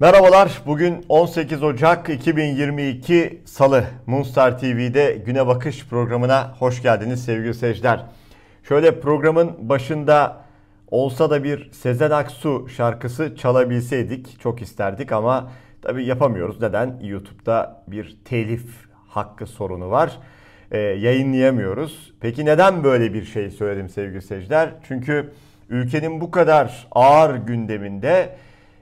Merhabalar. Bugün 18 Ocak 2022 Salı. Moonstar TV'de Güne Bakış programına hoş geldiniz sevgili seyirciler. Şöyle programın başında olsa da bir Sezen Aksu şarkısı çalabilseydik çok isterdik ama tabi yapamıyoruz. Neden? YouTube'da bir telif hakkı sorunu var. Ee, yayınlayamıyoruz. Peki neden böyle bir şey söyledim sevgili seyirciler? Çünkü ülkenin bu kadar ağır gündeminde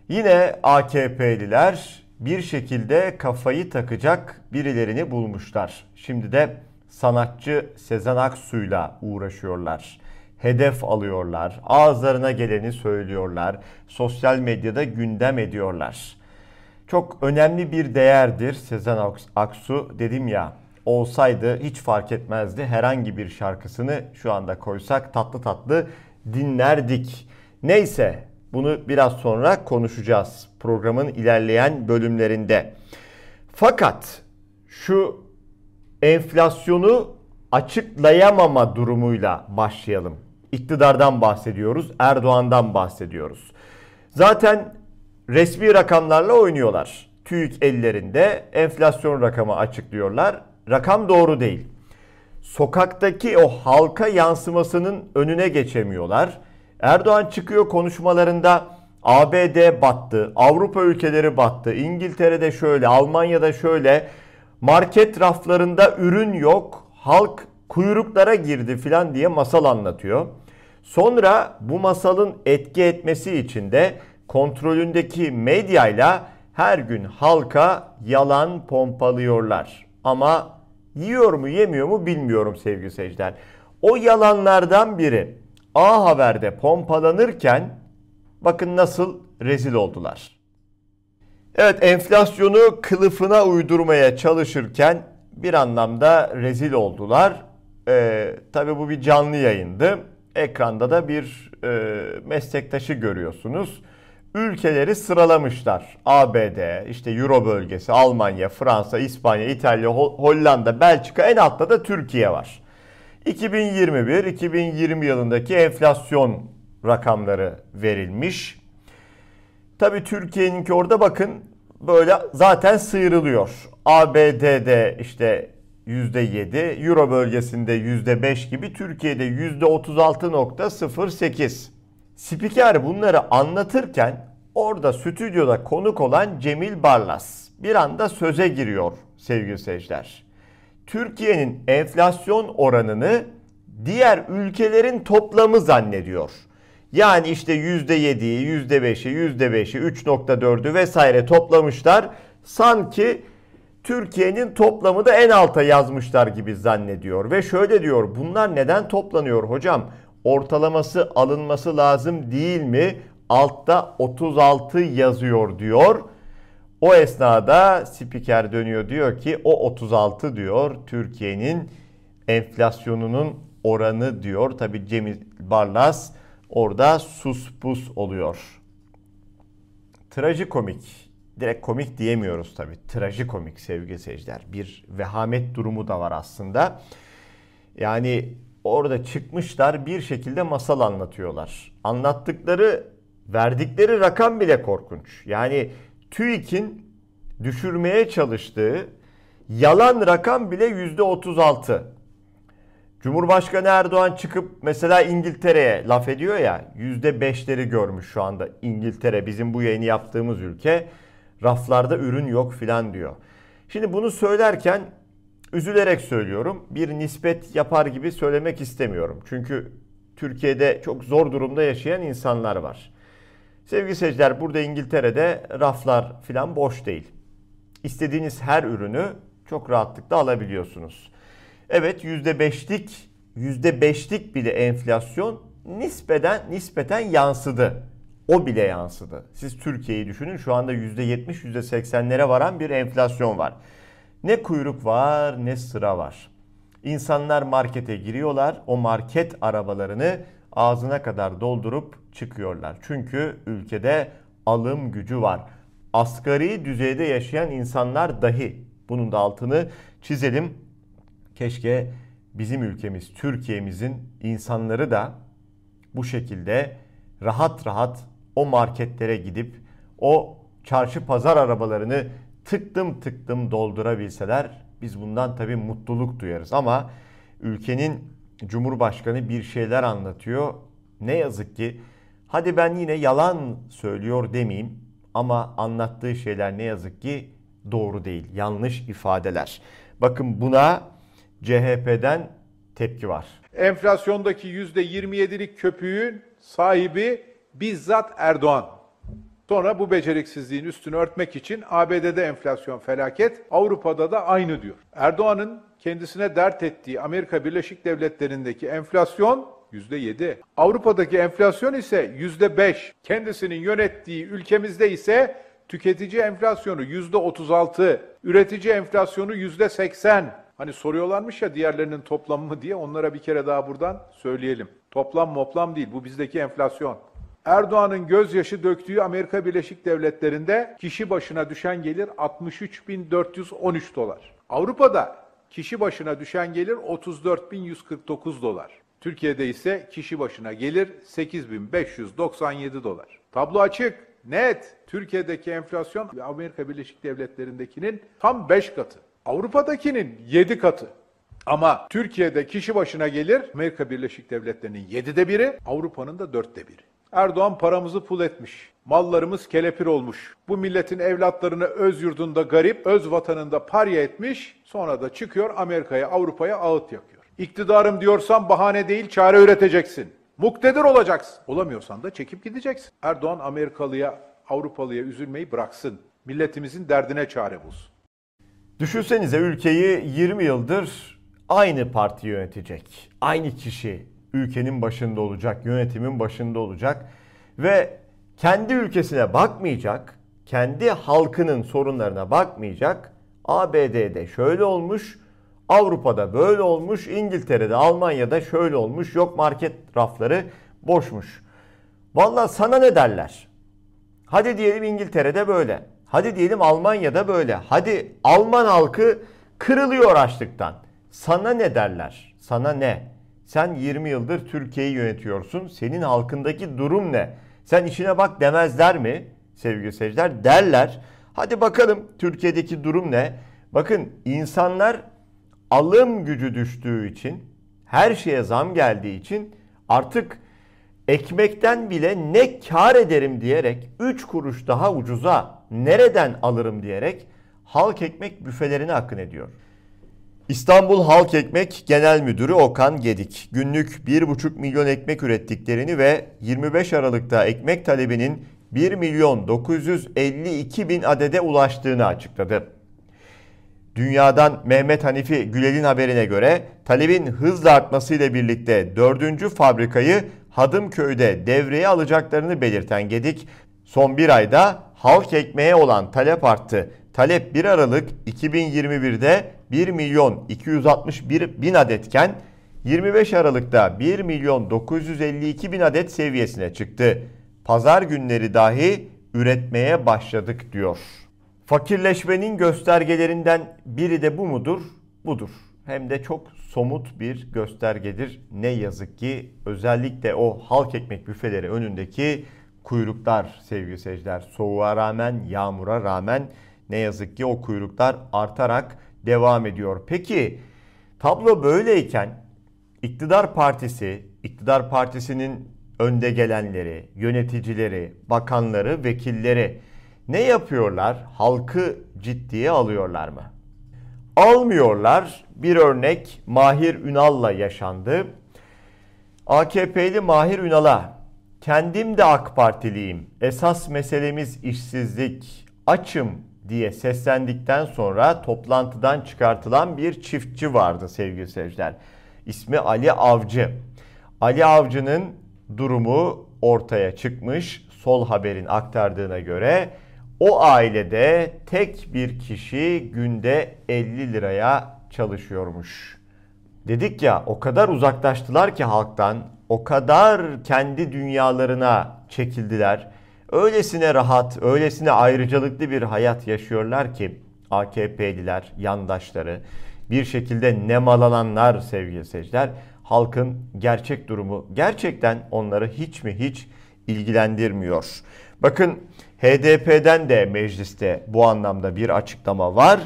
Yine AKP'liler bir şekilde kafayı takacak birilerini bulmuşlar. Şimdi de sanatçı Sezen Aksu'yla uğraşıyorlar. Hedef alıyorlar. Ağızlarına geleni söylüyorlar. Sosyal medyada gündem ediyorlar. Çok önemli bir değerdir Sezen Aksu. Dedim ya olsaydı hiç fark etmezdi. Herhangi bir şarkısını şu anda koysak tatlı tatlı dinlerdik. Neyse bunu biraz sonra konuşacağız programın ilerleyen bölümlerinde. Fakat şu enflasyonu açıklayamama durumuyla başlayalım. İktidardan bahsediyoruz, Erdoğan'dan bahsediyoruz. Zaten resmi rakamlarla oynuyorlar. TÜİK ellerinde enflasyon rakamı açıklıyorlar. Rakam doğru değil. Sokaktaki o halka yansımasının önüne geçemiyorlar Erdoğan çıkıyor konuşmalarında ABD battı, Avrupa ülkeleri battı, İngiltere'de şöyle, Almanya'da şöyle, market raflarında ürün yok, halk kuyruklara girdi filan diye masal anlatıyor. Sonra bu masalın etki etmesi için de kontrolündeki medyayla her gün halka yalan pompalıyorlar. Ama yiyor mu yemiyor mu bilmiyorum sevgili seyirciler. O yalanlardan biri A Haber'de pompalanırken bakın nasıl rezil oldular. Evet enflasyonu kılıfına uydurmaya çalışırken bir anlamda rezil oldular. Ee, tabii bu bir canlı yayındı. Ekranda da bir e, meslektaşı görüyorsunuz. Ülkeleri sıralamışlar. ABD, işte Euro bölgesi, Almanya, Fransa, İspanya, İtalya, Hollanda, Belçika en altta da Türkiye var. 2021-2020 yılındaki enflasyon rakamları verilmiş. Tabi Türkiye'ninki orada bakın böyle zaten sıyrılıyor. ABD'de işte %7, Euro bölgesinde %5 gibi Türkiye'de %36.08. Spiker bunları anlatırken orada stüdyoda konuk olan Cemil Barlas bir anda söze giriyor sevgili seyirciler. Türkiye'nin enflasyon oranını diğer ülkelerin toplamı zannediyor. Yani işte %7'yi, %5'i, %5'i, 3.4'ü vesaire toplamışlar. Sanki Türkiye'nin toplamı da en alta yazmışlar gibi zannediyor. Ve şöyle diyor bunlar neden toplanıyor hocam? Ortalaması alınması lazım değil mi? Altta 36 yazıyor diyor. O esnada spiker dönüyor diyor ki o 36 diyor Türkiye'nin enflasyonunun oranı diyor. Tabi Cemil Barlas orada sus pus oluyor. Trajikomik. Direkt komik diyemiyoruz tabi. Trajikomik sevgili seyirciler. Bir vehamet durumu da var aslında. Yani orada çıkmışlar bir şekilde masal anlatıyorlar. Anlattıkları, verdikleri rakam bile korkunç. Yani TÜİK'in düşürmeye çalıştığı yalan rakam bile %36. Cumhurbaşkanı Erdoğan çıkıp mesela İngiltere'ye laf ediyor ya %5'leri görmüş şu anda İngiltere bizim bu yayını yaptığımız ülke raflarda ürün yok filan diyor. Şimdi bunu söylerken üzülerek söylüyorum bir nispet yapar gibi söylemek istemiyorum. Çünkü Türkiye'de çok zor durumda yaşayan insanlar var. Sevgili seyirciler burada İngiltere'de raflar filan boş değil. İstediğiniz her ürünü çok rahatlıkla alabiliyorsunuz. Evet %5'lik %5'lik bile enflasyon nispeten nispeten yansıdı. O bile yansıdı. Siz Türkiye'yi düşünün şu anda %70 %80'lere varan bir enflasyon var. Ne kuyruk var ne sıra var. İnsanlar markete giriyorlar. O market arabalarını ağzına kadar doldurup çıkıyorlar. Çünkü ülkede alım gücü var. Asgari düzeyde yaşayan insanlar dahi bunun da altını çizelim. Keşke bizim ülkemiz, Türkiye'mizin insanları da bu şekilde rahat rahat o marketlere gidip o çarşı pazar arabalarını tıktım tıktım doldurabilseler biz bundan tabii mutluluk duyarız ama ülkenin Cumhurbaşkanı bir şeyler anlatıyor. Ne yazık ki hadi ben yine yalan söylüyor demeyeyim ama anlattığı şeyler ne yazık ki doğru değil. Yanlış ifadeler. Bakın buna CHP'den tepki var. Enflasyondaki %27'lik köpüğün sahibi bizzat Erdoğan. Sonra bu beceriksizliğin üstünü örtmek için ABD'de enflasyon felaket, Avrupa'da da aynı diyor. Erdoğan'ın kendisine dert ettiği Amerika Birleşik Devletleri'ndeki enflasyon %7. Avrupa'daki enflasyon ise %5. Kendisinin yönettiği ülkemizde ise tüketici enflasyonu %36, üretici enflasyonu %80. Hani soruyorlarmış ya diğerlerinin toplamı mı diye onlara bir kere daha buradan söyleyelim. Toplam moplam değil bu bizdeki enflasyon. Erdoğan'ın gözyaşı döktüğü Amerika Birleşik Devletleri'nde kişi başına düşen gelir 63.413 dolar. Avrupa'da kişi başına düşen gelir 34.149 dolar. Türkiye'de ise kişi başına gelir 8.597 dolar. Tablo açık, net. Türkiye'deki enflasyon Amerika Birleşik Devletleri'ndekinin tam 5 katı. Avrupa'dakinin 7 katı. Ama Türkiye'de kişi başına gelir Amerika Birleşik Devletleri'nin 7'de biri, Avrupa'nın da 4'te biri. Erdoğan paramızı pul etmiş. Mallarımız kelepir olmuş. Bu milletin evlatlarını öz yurdunda garip, öz vatanında parya etmiş. Sonra da çıkıyor Amerika'ya, Avrupa'ya ağıt yakıyor. İktidarım diyorsan bahane değil çare üreteceksin. Muktedir olacaksın. Olamıyorsan da çekip gideceksin. Erdoğan Amerikalıya, Avrupalıya üzülmeyi bıraksın. Milletimizin derdine çare bulsun. Düşünsenize ülkeyi 20 yıldır aynı parti yönetecek. Aynı kişi ülkenin başında olacak, yönetimin başında olacak ve kendi ülkesine bakmayacak, kendi halkının sorunlarına bakmayacak. ABD'de şöyle olmuş, Avrupa'da böyle olmuş, İngiltere'de, Almanya'da şöyle olmuş, yok market rafları boşmuş. Vallahi sana ne derler? Hadi diyelim İngiltere'de böyle. Hadi diyelim Almanya'da böyle. Hadi Alman halkı kırılıyor açlıktan. Sana ne derler? Sana ne? Sen 20 yıldır Türkiye'yi yönetiyorsun. Senin halkındaki durum ne? Sen işine bak demezler mi sevgili seyirciler? Derler. Hadi bakalım Türkiye'deki durum ne? Bakın insanlar alım gücü düştüğü için, her şeye zam geldiği için artık ekmekten bile ne kar ederim diyerek 3 kuruş daha ucuza nereden alırım diyerek halk ekmek büfelerine akın ediyor. İstanbul Halk Ekmek Genel Müdürü Okan Gedik günlük 1,5 milyon ekmek ürettiklerini ve 25 Aralık'ta ekmek talebinin 1 milyon 952 bin adede ulaştığını açıkladı. Dünyadan Mehmet Hanifi Gülel'in haberine göre talebin hızla artmasıyla birlikte 4. fabrikayı Hadımköy'de devreye alacaklarını belirten Gedik, son bir ayda halk ekmeğe olan talep arttı. Talep 1 Aralık 2021'de 1 milyon 261 bin adetken 25 Aralık'ta 1 milyon 952 bin adet seviyesine çıktı. Pazar günleri dahi üretmeye başladık diyor. Fakirleşmenin göstergelerinden biri de bu mudur? Budur. Hem de çok somut bir göstergedir. Ne yazık ki özellikle o halk ekmek büfeleri önündeki kuyruklar sevgili seyirciler. Soğuğa rağmen, yağmura rağmen ne yazık ki o kuyruklar artarak devam ediyor. Peki tablo böyleyken iktidar partisi, iktidar partisinin önde gelenleri, yöneticileri, bakanları, vekilleri ne yapıyorlar? Halkı ciddiye alıyorlar mı? Almıyorlar. Bir örnek Mahir Ünal'la yaşandı. AKP'li Mahir Ünal'a kendim de AK Partiliyim. Esas meselemiz işsizlik. Açım diye seslendikten sonra toplantıdan çıkartılan bir çiftçi vardı sevgili seyirciler. İsmi Ali Avcı. Ali Avcı'nın durumu ortaya çıkmış. Sol Haber'in aktardığına göre o ailede tek bir kişi günde 50 liraya çalışıyormuş. Dedik ya o kadar uzaklaştılar ki halktan, o kadar kendi dünyalarına çekildiler. Öylesine rahat, öylesine ayrıcalıklı bir hayat yaşıyorlar ki AKP'liler, yandaşları, bir şekilde nemalananlar sevgili seyirciler, halkın gerçek durumu gerçekten onları hiç mi hiç ilgilendirmiyor. Bakın HDP'den de mecliste bu anlamda bir açıklama var.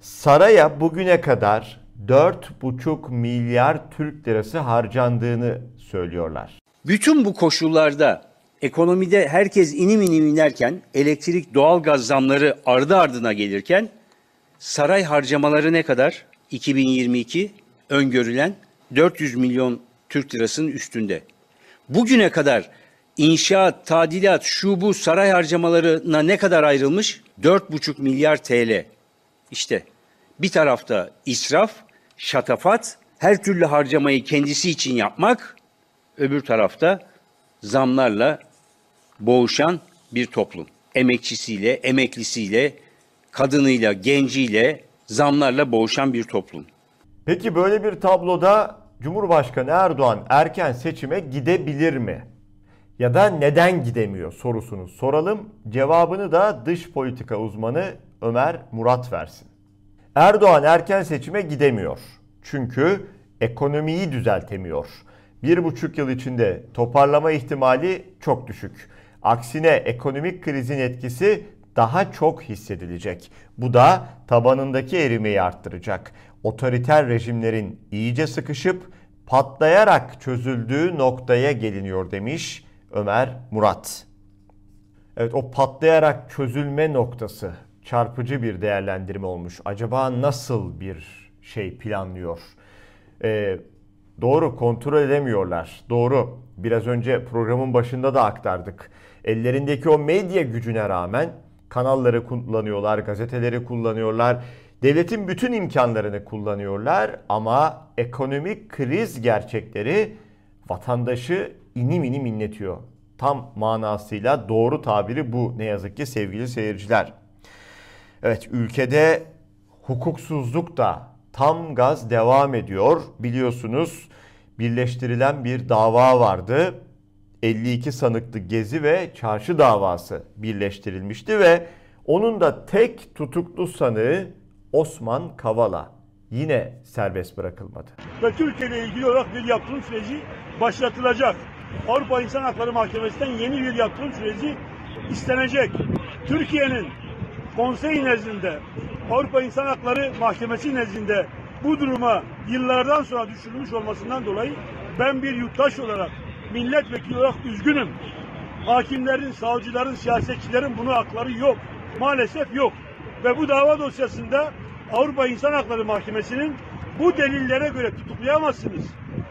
Saraya bugüne kadar 4,5 milyar Türk lirası harcandığını söylüyorlar. Bütün bu koşullarda ekonomide herkes inim inim inerken elektrik doğalgaz zamları ardı ardına gelirken saray harcamaları ne kadar? 2022 öngörülen 400 milyon Türk lirasının üstünde. Bugüne kadar inşaat, tadilat, şu bu saray harcamalarına ne kadar ayrılmış? 4,5 milyar TL. İşte bir tarafta israf, şatafat, her türlü harcamayı kendisi için yapmak, öbür tarafta zamlarla boğuşan bir toplum. Emekçisiyle, emeklisiyle, kadınıyla, genciyle zamlarla boğuşan bir toplum. Peki böyle bir tabloda Cumhurbaşkanı Erdoğan erken seçime gidebilir mi? Ya da neden gidemiyor sorusunu soralım. Cevabını da dış politika uzmanı Ömer Murat versin. Erdoğan erken seçime gidemiyor. Çünkü ekonomiyi düzeltemiyor. Bir buçuk yıl içinde toparlama ihtimali çok düşük. Aksine ekonomik krizin etkisi daha çok hissedilecek. Bu da tabanındaki erimeyi arttıracak. Otoriter rejimlerin iyice sıkışıp patlayarak çözüldüğü noktaya geliniyor demiş Ömer Murat. Evet o patlayarak çözülme noktası çarpıcı bir değerlendirme olmuş. Acaba nasıl bir şey planlıyor? Ee, doğru kontrol edemiyorlar. Doğru. Biraz önce programın başında da aktardık. Ellerindeki o medya gücüne rağmen kanalları kullanıyorlar, gazeteleri kullanıyorlar. Devletin bütün imkanlarını kullanıyorlar ama ekonomik kriz gerçekleri vatandaşı inim inim inletiyor. Tam manasıyla doğru tabiri bu ne yazık ki sevgili seyirciler. Evet ülkede hukuksuzluk da tam gaz devam ediyor. Biliyorsunuz birleştirilen bir dava vardı. 52 sanıklı Gezi ve Çarşı davası birleştirilmişti ve onun da tek tutuklu sanığı Osman Kavala yine serbest bırakılmadı. Ve Türkiye ile ilgili olarak bir yaptırım süreci başlatılacak. Avrupa İnsan Hakları Mahkemesi'nden yeni bir yaptırım süreci istenecek. Türkiye'nin konsey nezdinde, Avrupa İnsan Hakları Mahkemesi nezdinde bu duruma yıllardan sonra düşürülmüş olmasından dolayı ben bir yurttaş olarak, milletvekili olarak üzgünüm. Hakimlerin, savcıların, siyasetçilerin buna hakları yok. Maalesef yok. Ve bu dava dosyasında Avrupa İnsan Hakları Mahkemesi'nin bu delillere göre tutuklayamazsınız.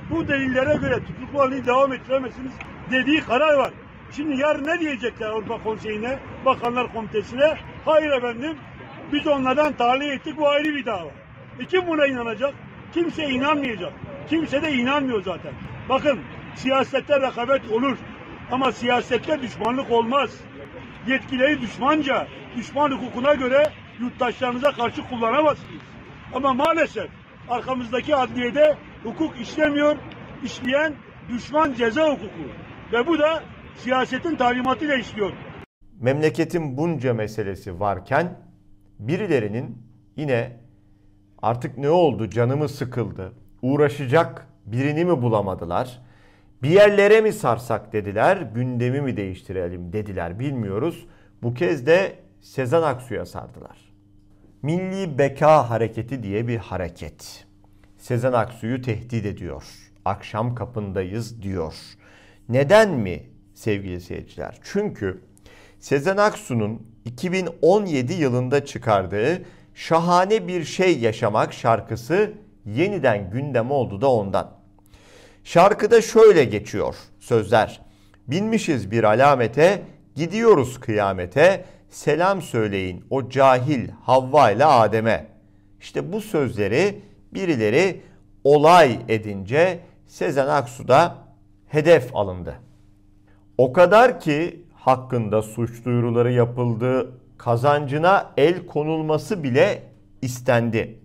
Bu delillere göre tutukluluğunu devam ettiremezsiniz dediği karar var. Şimdi yarın ne diyecekler Avrupa Konseyi'ne, Bakanlar Komitesi'ne? Hayır efendim, biz onlardan tahliye ettik, bu ayrı bir dava. E kim buna inanacak? Kimse inanmayacak. Kimse de inanmıyor zaten. Bakın, siyasette rekabet olur. Ama siyasette düşmanlık olmaz. Yetkileri düşmanca, düşman hukukuna göre yurttaşlarınıza karşı kullanamazsınız. Ama maalesef arkamızdaki adliyede hukuk işlemiyor, işleyen düşman ceza hukuku. Ve bu da siyasetin talimatıyla işliyor. Memleketin bunca meselesi varken birilerinin yine artık ne oldu canımı sıkıldı uğraşacak birini mi bulamadılar bir yerlere mi sarsak dediler gündemi mi değiştirelim dediler bilmiyoruz. Bu kez de Sezen Aksu'ya sardılar. Milli Beka Hareketi diye bir hareket. Sezen Aksu'yu tehdit ediyor. Akşam kapındayız diyor. Neden mi sevgili seyirciler? Çünkü Sezen Aksu'nun 2017 yılında çıkardığı Şahane Bir Şey Yaşamak şarkısı yeniden gündem oldu da ondan. Şarkıda şöyle geçiyor sözler. Binmişiz bir alamete, gidiyoruz kıyamete, selam söyleyin o cahil Havva ile Adem'e. İşte bu sözleri birileri olay edince Sezen Aksu da hedef alındı. O kadar ki hakkında suç duyuruları yapıldı, kazancına el konulması bile istendi.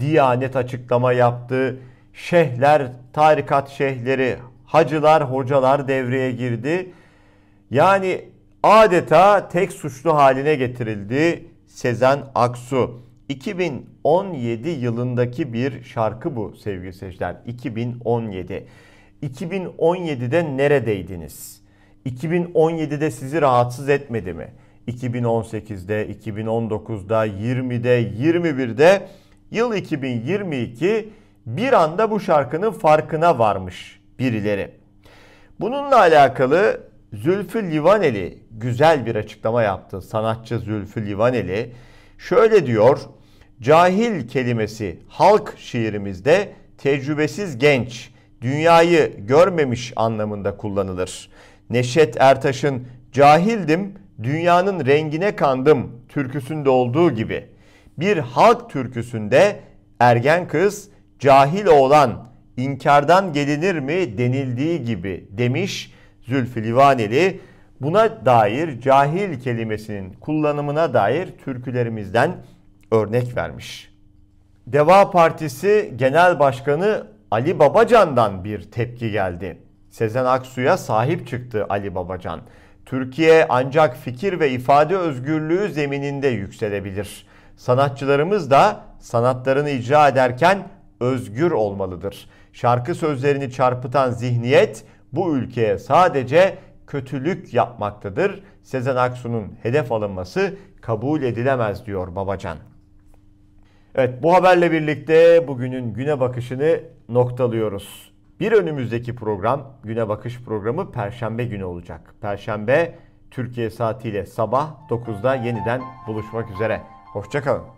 Diyanet açıklama yaptı, şeyhler, tarikat şeyhleri, hacılar, hocalar devreye girdi. Yani adeta tek suçlu haline getirildi Sezen Aksu. 2017 yılındaki bir şarkı bu sevgili seyirciler. 2017. 2017'de neredeydiniz? 2017'de sizi rahatsız etmedi mi? 2018'de, 2019'da, 20'de, 21'de yıl 2022 bir anda bu şarkının farkına varmış birileri. Bununla alakalı Zülfü Livaneli güzel bir açıklama yaptı. Sanatçı Zülfü Livaneli şöyle diyor. Cahil kelimesi halk şiirimizde tecrübesiz genç, dünyayı görmemiş anlamında kullanılır. Neşet Ertaş'ın cahildim, dünyanın rengine kandım türküsünde olduğu gibi bir halk türküsünde ergen kız cahil oğlan inkardan gelinir mi denildiği gibi demiş Zülfü Livaneli. Buna dair cahil kelimesinin kullanımına dair türkülerimizden örnek vermiş. Deva Partisi Genel Başkanı Ali Babacan'dan bir tepki geldi. Sezen Aksu'ya sahip çıktı Ali Babacan. Türkiye ancak fikir ve ifade özgürlüğü zemininde yükselebilir. Sanatçılarımız da sanatlarını icra ederken özgür olmalıdır. Şarkı sözlerini çarpıtan zihniyet bu ülkeye sadece kötülük yapmaktadır. Sezen Aksu'nun hedef alınması kabul edilemez diyor Babacan. Evet bu haberle birlikte bugünün güne bakışını noktalıyoruz. Bir önümüzdeki program Güne Bakış programı Perşembe günü olacak. Perşembe Türkiye saatiyle sabah 9'da yeniden buluşmak üzere. Hoşçakalın.